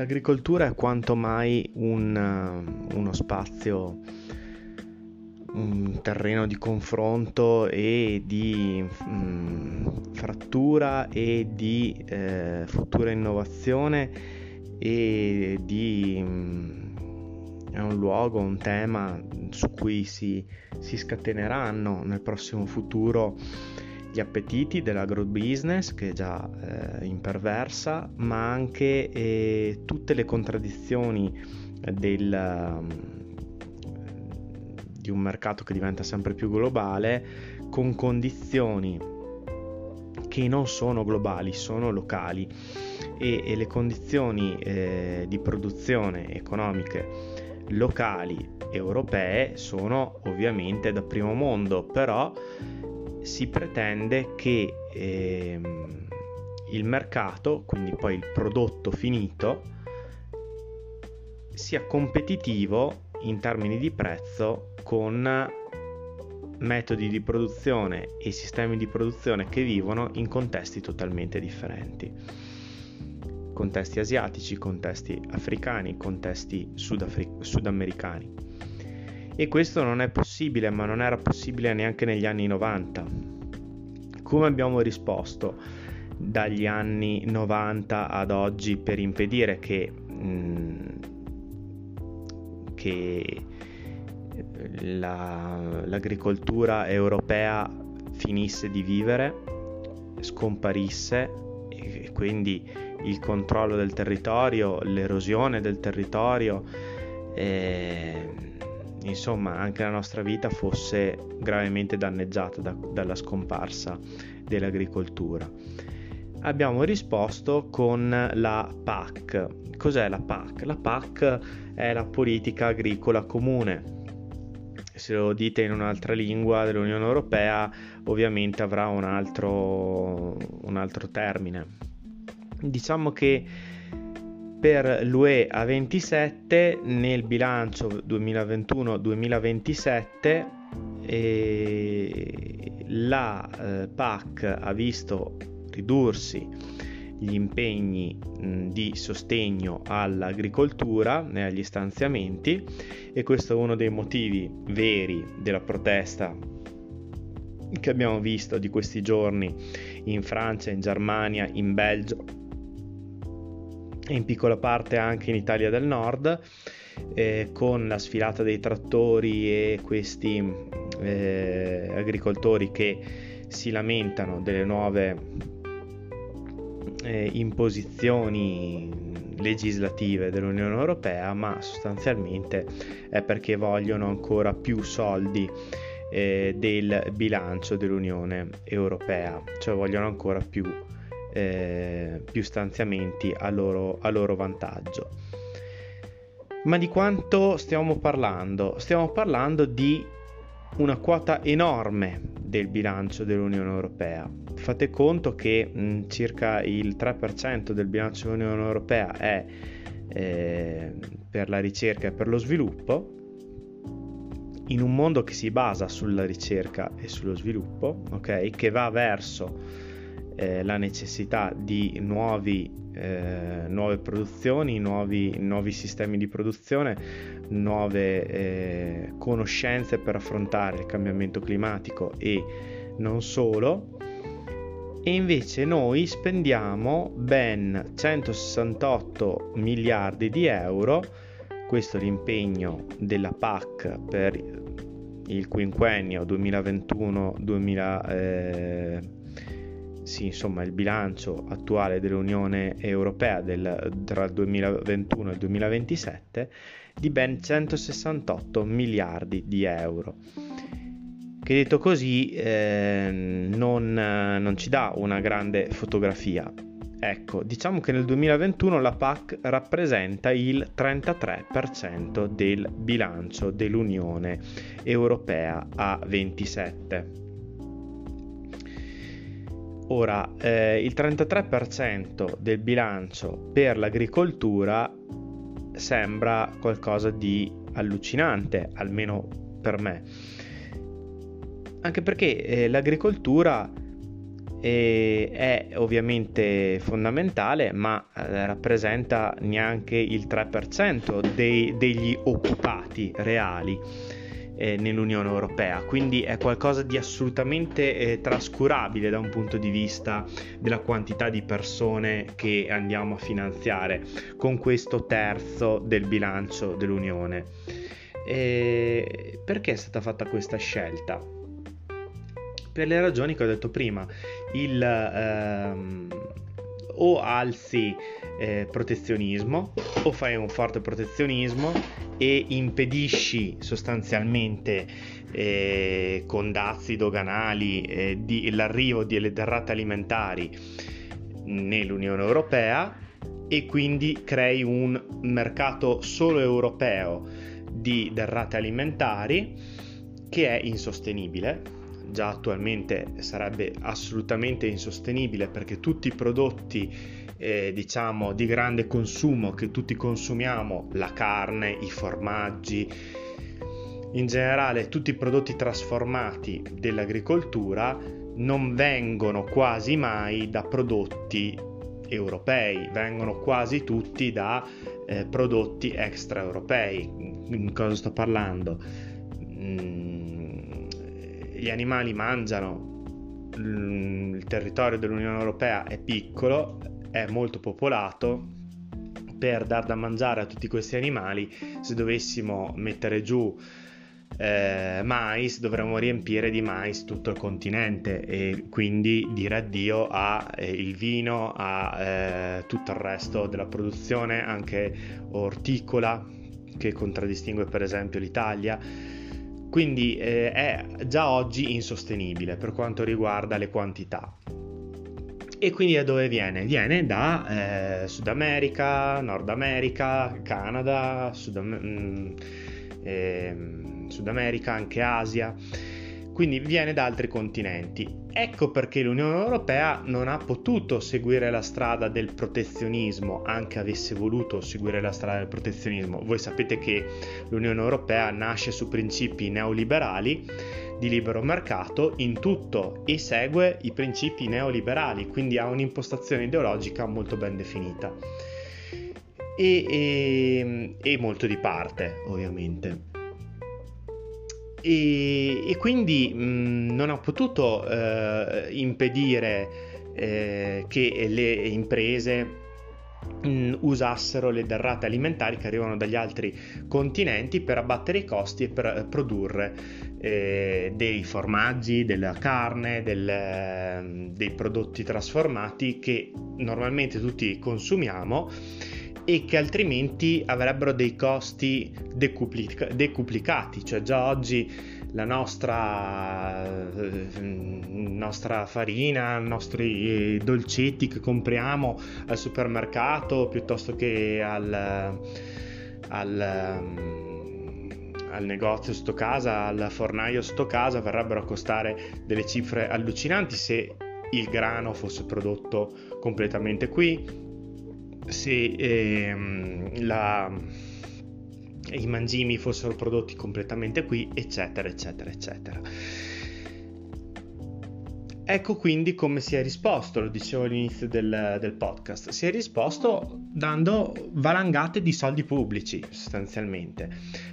L'agricoltura è quanto mai un, uh, uno spazio, un terreno di confronto e di um, frattura e di eh, futura innovazione e di, um, è un luogo, un tema su cui si, si scateneranno nel prossimo futuro gli appetiti dell'agrobusiness che è già eh, imperversa, ma anche eh, tutte le contraddizioni del, um, di un mercato che diventa sempre più globale con condizioni che non sono globali, sono locali. E, e le condizioni eh, di produzione economiche locali europee sono ovviamente da primo mondo, però si pretende che ehm, il mercato, quindi poi il prodotto finito, sia competitivo in termini di prezzo con metodi di produzione e sistemi di produzione che vivono in contesti totalmente differenti. Contesti asiatici, contesti africani, contesti sudafri- sudamericani e questo non è possibile, ma non era possibile neanche negli anni 90. Come abbiamo risposto dagli anni 90 ad oggi per impedire che, mh, mm, che la, l'agricoltura europea finisse di vivere, scomparisse e quindi il controllo del territorio, l'erosione del territorio. Eh, insomma anche la nostra vita fosse gravemente danneggiata da, dalla scomparsa dell'agricoltura. Abbiamo risposto con la PAC. Cos'è la PAC? La PAC è la politica agricola comune. Se lo dite in un'altra lingua dell'Unione Europea, ovviamente avrà un altro, un altro termine. Diciamo che per l'UE a 27 nel bilancio 2021-2027 eh, la PAC ha visto ridursi gli impegni di sostegno all'agricoltura e agli stanziamenti e questo è uno dei motivi veri della protesta che abbiamo visto di questi giorni in Francia, in Germania, in Belgio in piccola parte anche in Italia del Nord, eh, con la sfilata dei trattori e questi eh, agricoltori che si lamentano delle nuove eh, imposizioni legislative dell'Unione Europea, ma sostanzialmente è perché vogliono ancora più soldi eh, del bilancio dell'Unione Europea, cioè vogliono ancora più eh, più stanziamenti a loro, a loro vantaggio. Ma di quanto stiamo parlando? Stiamo parlando di una quota enorme del bilancio dell'Unione Europea. Fate conto che mh, circa il 3% del bilancio dell'Unione Europea è eh, per la ricerca e per lo sviluppo. In un mondo che si basa sulla ricerca e sullo sviluppo, ok? Che va verso eh, la necessità di nuovi, eh, nuove produzioni, nuovi, nuovi, sistemi di produzione, nuove eh, conoscenze per affrontare il cambiamento climatico e non solo. E invece noi spendiamo ben 168 miliardi di euro, questo è l'impegno della PAC per il quinquennio 2021-2027 sì, insomma, il bilancio attuale dell'Unione Europea del, tra il 2021 e il 2027 di ben 168 miliardi di euro. Che detto così eh, non, non ci dà una grande fotografia. Ecco, diciamo che nel 2021 la PAC rappresenta il 33% del bilancio dell'Unione Europea a 27. Ora, eh, il 33% del bilancio per l'agricoltura sembra qualcosa di allucinante, almeno per me. Anche perché eh, l'agricoltura e è ovviamente fondamentale, ma eh, rappresenta neanche il 3% dei, degli occupati reali eh, nell'Unione Europea, quindi è qualcosa di assolutamente eh, trascurabile da un punto di vista della quantità di persone che andiamo a finanziare con questo terzo del bilancio dell'Unione. E perché è stata fatta questa scelta? per le ragioni che ho detto prima. Il, ehm, o alzi eh, protezionismo o fai un forte protezionismo e impedisci sostanzialmente eh, con dazi doganali eh, di, l'arrivo delle derrate alimentari nell'Unione Europea e quindi crei un mercato solo europeo di derrate alimentari che è insostenibile già attualmente sarebbe assolutamente insostenibile perché tutti i prodotti eh, diciamo di grande consumo che tutti consumiamo, la carne, i formaggi, in generale tutti i prodotti trasformati dell'agricoltura non vengono quasi mai da prodotti europei, vengono quasi tutti da eh, prodotti extraeuropei. Di cosa sto parlando? Mm gli animali mangiano, il territorio dell'Unione Europea è piccolo, è molto popolato, per dar da mangiare a tutti questi animali, se dovessimo mettere giù eh, mais, dovremmo riempire di mais tutto il continente e quindi dire addio al eh, vino, a eh, tutto il resto della produzione, anche orticola, che contraddistingue per esempio l'Italia quindi eh, è già oggi insostenibile per quanto riguarda le quantità. E quindi da dove viene? Viene da eh, Sud America, Nord America, Canada, Sud, mm, eh, Sud America, anche Asia quindi viene da altri continenti. Ecco perché l'Unione Europea non ha potuto seguire la strada del protezionismo, anche avesse voluto seguire la strada del protezionismo. Voi sapete che l'Unione Europea nasce su principi neoliberali di libero mercato in tutto e segue i principi neoliberali, quindi ha un'impostazione ideologica molto ben definita. E, e, e molto di parte, ovviamente e, e quindi mh, non ha potuto eh, impedire eh, che le imprese usassero le derrate alimentari che arrivano dagli altri continenti per abbattere i costi e per produrre eh, dei formaggi, della carne, del, dei prodotti trasformati che normalmente tutti consumiamo e che altrimenti avrebbero dei costi decuplica- decuplicati, cioè già oggi la nostra, eh, nostra farina, i nostri dolcetti che compriamo al supermercato piuttosto che al, al, al negozio sto casa, al fornaio sto casa verrebbero a costare delle cifre allucinanti se il grano fosse prodotto completamente qui se ehm, la, i mangimi fossero prodotti completamente qui, eccetera, eccetera, eccetera. Ecco quindi come si è risposto, lo dicevo all'inizio del, del, podcast, si è risposto dando valangate di soldi pubblici sostanzialmente.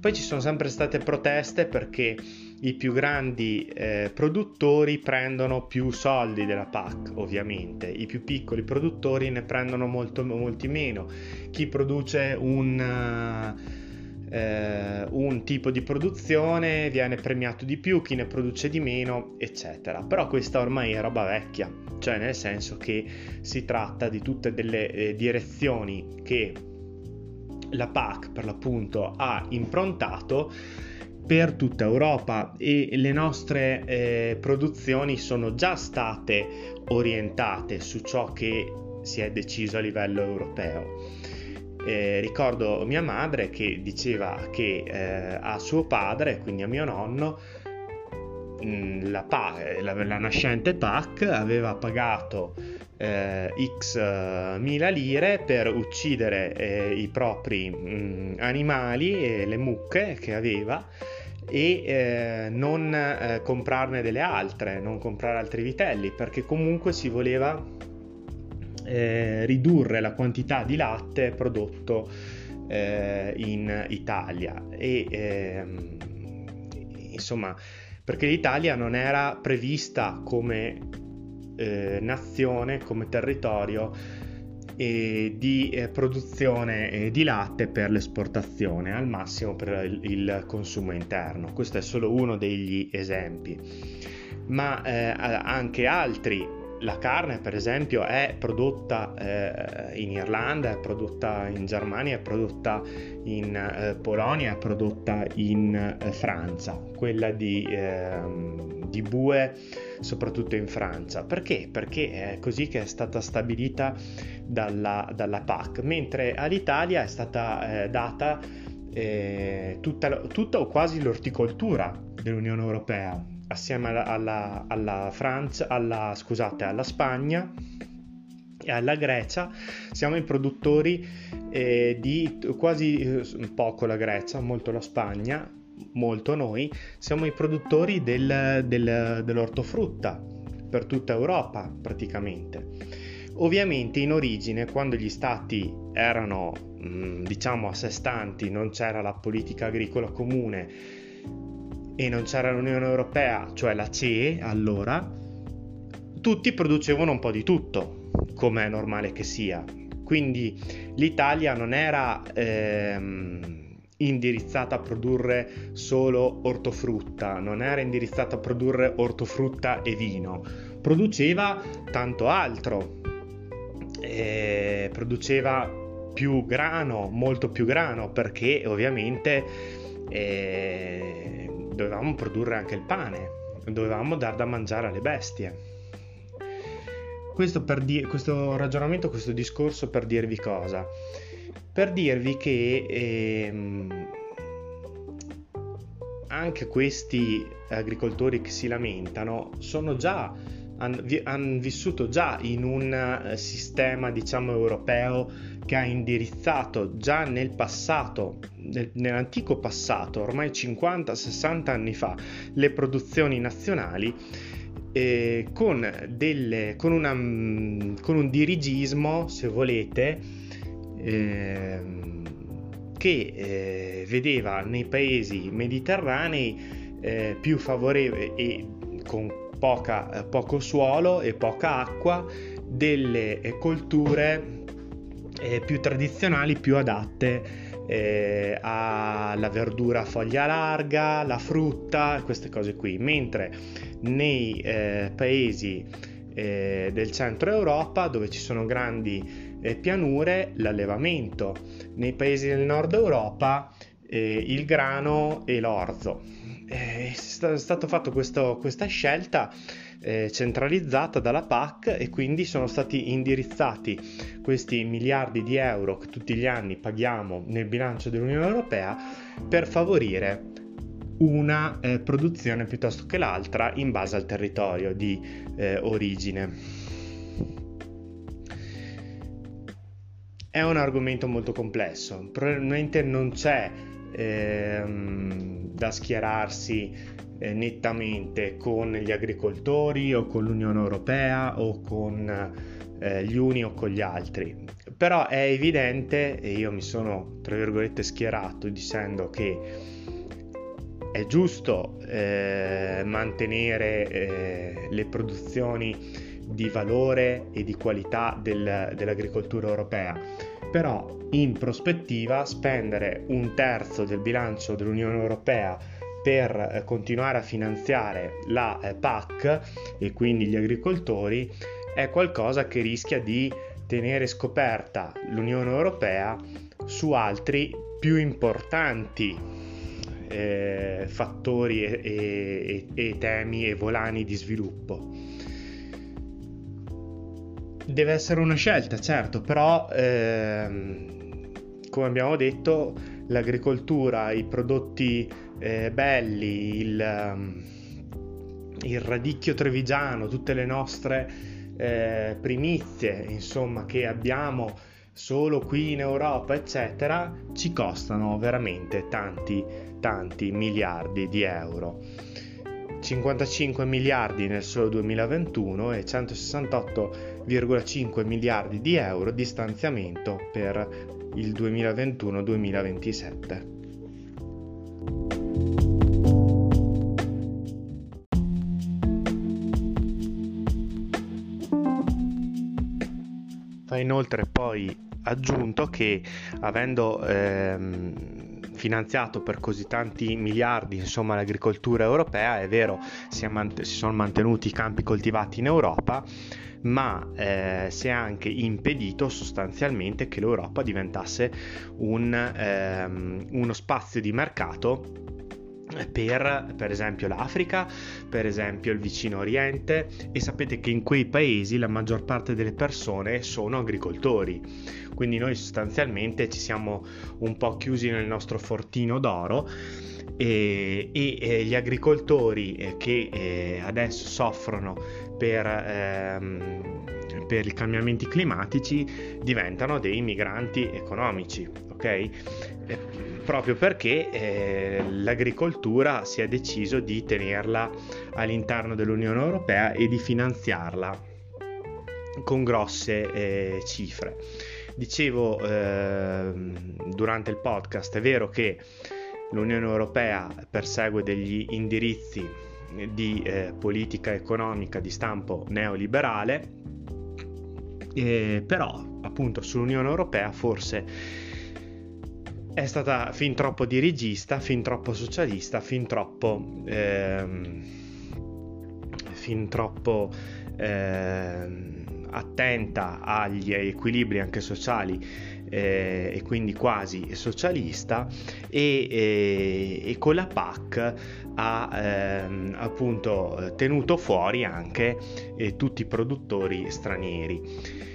Poi ci sono sempre state proteste perché i più grandi eh, produttori prendono più soldi della PAC, ovviamente, i più piccoli produttori ne prendono molto, molti meno. Chi produce un, eh, un tipo di produzione viene premiato di più, chi ne produce di meno, eccetera. Però questa ormai è roba vecchia, cioè nel senso che si tratta di tutte delle eh, direzioni che la PAC per l'appunto ha improntato per tutta Europa e le nostre eh, produzioni sono già state orientate su ciò che si è deciso a livello europeo. Eh, ricordo mia madre che diceva che eh, a suo padre, quindi a mio nonno, mh, la, PAC, la, la, nascente PAC aveva pagato eh, x eh, mila lire per uccidere eh, i propri mh, animali e le mucche che aveva e eh, non eh, comprarne delle altre, non comprare altri vitelli, perché comunque si voleva eh, ridurre la quantità di latte prodotto eh, in Italia. E ehm, insomma perché l'Italia non era prevista come eh, nazione, come territorio eh, di eh, produzione eh, di latte per l'esportazione, al massimo per il, il, consumo interno. Questo è solo uno degli esempi, ma eh, anche altri la carne, per esempio, è prodotta eh, in Irlanda, è prodotta in Germania, è prodotta in eh, Polonia, è prodotta in eh, Francia. Quella di, ehm, di, bue, soprattutto in Francia. Perché? Perché è così che è stata stabilita dalla, dalla PAC, mentre all'Italia è stata eh, data eh, tutta, tutta o quasi l'orticoltura dell'Unione Europea assieme alla, alla, alla Francia, alla, scusate, alla Spagna e alla Grecia siamo i produttori eh, di quasi eh, poco la Grecia, molto la Spagna, molto noi, siamo i produttori del, del, dell'ortofrutta per tutta Europa praticamente. Ovviamente in origine quando gli stati erano mm, diciamo a sé stanti, non c'era la politica agricola comune, e non c'era l'Unione Europea, cioè la CE allora, tutti producevano un po' di tutto, come è normale che sia. Quindi l'Italia non era ehm, indirizzata a produrre solo ortofrutta, non era indirizzata a produrre ortofrutta e vino, produceva tanto altro, eh, produceva più grano, molto più grano, perché ovviamente eh, dovevamo produrre anche il pane, dovevamo dar da mangiare alle bestie. Questo, di- questo ragionamento, questo discorso per dirvi cosa? Per dirvi che ehm, anche questi agricoltori che si lamentano sono già hanno, han vissuto già in un eh, sistema diciamo europeo che ha indirizzato già nel passato, nel, nell'antico passato, ormai 50-60 anni fa, le produzioni nazionali eh, con, delle, con, una, con, un dirigismo, se volete, eh, che eh, vedeva nei paesi mediterranei eh, più favorevoli e con poca, eh, poco suolo e poca acqua delle colture eh, più tradizionali, più adatte eh, alla verdura a foglia larga, la frutta, queste cose qui, mentre nei eh, paesi eh, del centro Europa dove ci sono grandi eh, pianure, l'allevamento, nei paesi del nord Europa eh, il grano e l'orzo. È stata fatta questa scelta eh, centralizzata dalla PAC e quindi sono stati indirizzati questi miliardi di euro che tutti gli anni paghiamo nel bilancio dell'Unione Europea per favorire una eh, produzione piuttosto che l'altra in base al territorio di eh, origine. È un argomento molto complesso, probabilmente non c'è ehm, da schierarsi eh, nettamente con gli agricoltori o con l'Unione Europea o con eh, gli uni o con gli altri. Però è evidente, e io mi sono tra virgolette schierato dicendo che è giusto eh, mantenere eh, le produzioni di valore e di qualità del, dell'agricoltura europea, però in prospettiva spendere un terzo del bilancio dell'Unione Europea per eh, continuare a finanziare la eh, PAC e quindi gli agricoltori è qualcosa che rischia di tenere scoperta l'Unione Europea su altri più importanti eh, fattori e, e, e temi e volani di sviluppo. Deve essere una scelta, certo, però ehm, come abbiamo detto l'agricoltura, i prodotti eh, belli, il, um, il, radicchio trevigiano, tutte le nostre eh, primizie, insomma, che abbiamo solo qui in Europa, eccetera, ci costano veramente tanti, tanti miliardi di euro. 55 miliardi nel solo 2021 e 168,5 miliardi di euro di stanziamento per il 2021-2027. Va inoltre poi aggiunto che avendo ehm, finanziato per così tanti miliardi insomma l'agricoltura europea, è vero si, mant- si sono mantenuti i campi coltivati in Europa, ma eh, si è anche impedito sostanzialmente che l'Europa diventasse un, ehm, uno spazio di mercato per, per esempio l'Africa, per esempio il vicino Oriente e sapete che in quei paesi la maggior parte delle persone sono agricoltori, quindi noi sostanzialmente ci siamo un po' chiusi nel nostro fortino d'oro e, e, e gli agricoltori eh, che eh, adesso soffrono per, ehm, per i cambiamenti climatici diventano dei migranti economici, ok? Eh, proprio perché eh, l'agricoltura si è deciso di tenerla all'interno dell'Unione Europea e di finanziarla con grosse eh, cifre. Dicevo ehm, durante il podcast, è vero che l'Unione Europea persegue degli indirizzi di eh, politica economica di stampo neoliberale, eh, però appunto sull'Unione Europea forse è stata fin troppo dirigista, fin troppo socialista, fin troppo... Ehm, fin troppo ehm, attenta agli equilibri anche sociali eh, e quindi quasi socialista e, e, e con la PAC ha ehm, appunto tenuto fuori anche eh, tutti i produttori stranieri.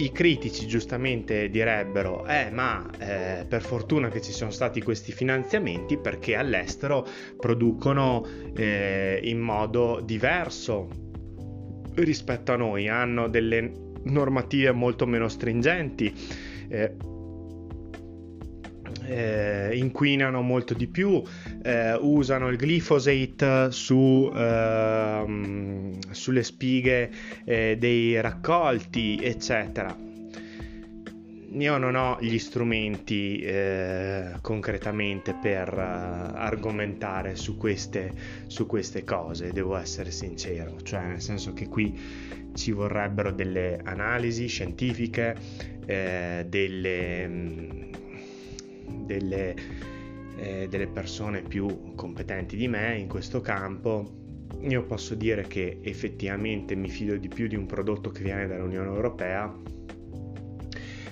I critici giustamente direbbero, eh ma eh, per fortuna che ci sono stati questi finanziamenti perché all'estero producono eh, in modo diverso rispetto a noi, hanno delle normative molto meno stringenti eh, eh, inquinano molto di più, eh, usano il glifosate su, ehm, sulle spighe eh, dei raccolti, eccetera. Io non ho gli strumenti eh, concretamente per uh, argomentare su queste, su queste cose, devo essere sincero, cioè nel senso che qui ci vorrebbero delle analisi scientifiche, eh, delle, mm, delle, eh, delle persone più competenti di me in questo campo. Io posso dire che effettivamente mi fido di più di un prodotto che viene dall'Unione Europea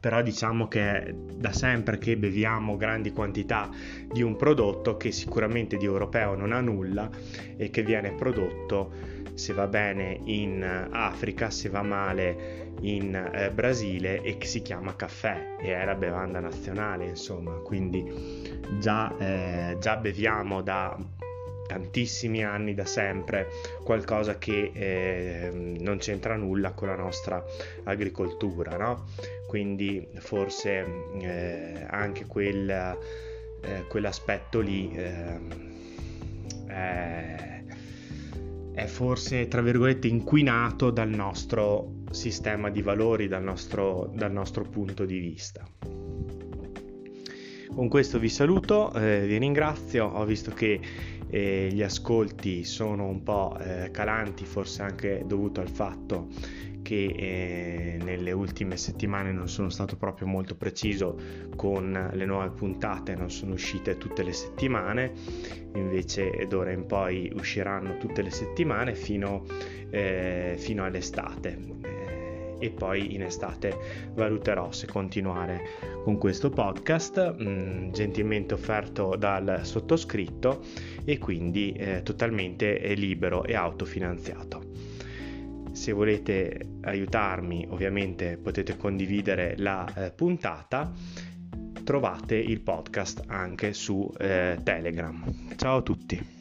però diciamo che è da sempre che beviamo grandi quantità di un prodotto che sicuramente di europeo non ha nulla e che viene prodotto se va bene in Africa, se va male in eh, Brasile e che si chiama caffè. E è la bevanda nazionale, insomma, quindi già, eh, già beviamo da tantissimi anni da sempre qualcosa che eh, non c'entra nulla con la nostra agricoltura, no? Quindi forse eh, anche quel, eh, quell'aspetto lì ehm, è, è forse tra virgolette inquinato dal nostro sistema di valori dal nostro, dal nostro punto di vista. Con questo vi saluto, eh, vi ringrazio, ho visto che eh, gli ascolti sono un po' eh, calanti, forse anche dovuto al fatto che eh, nelle ultime settimane non sono stato proprio molto preciso con le nuove puntate, non sono uscite tutte le settimane, invece d'ora in poi usciranno tutte le settimane fino, eh, fino all'estate e poi in estate valuterò se continuare con questo podcast mh, mm, gentilmente offerto dal sottoscritto e quindi eh, totalmente libero e autofinanziato. Se volete aiutarmi, ovviamente potete condividere la eh, puntata. Trovate il podcast anche su eh, Telegram. Ciao a tutti.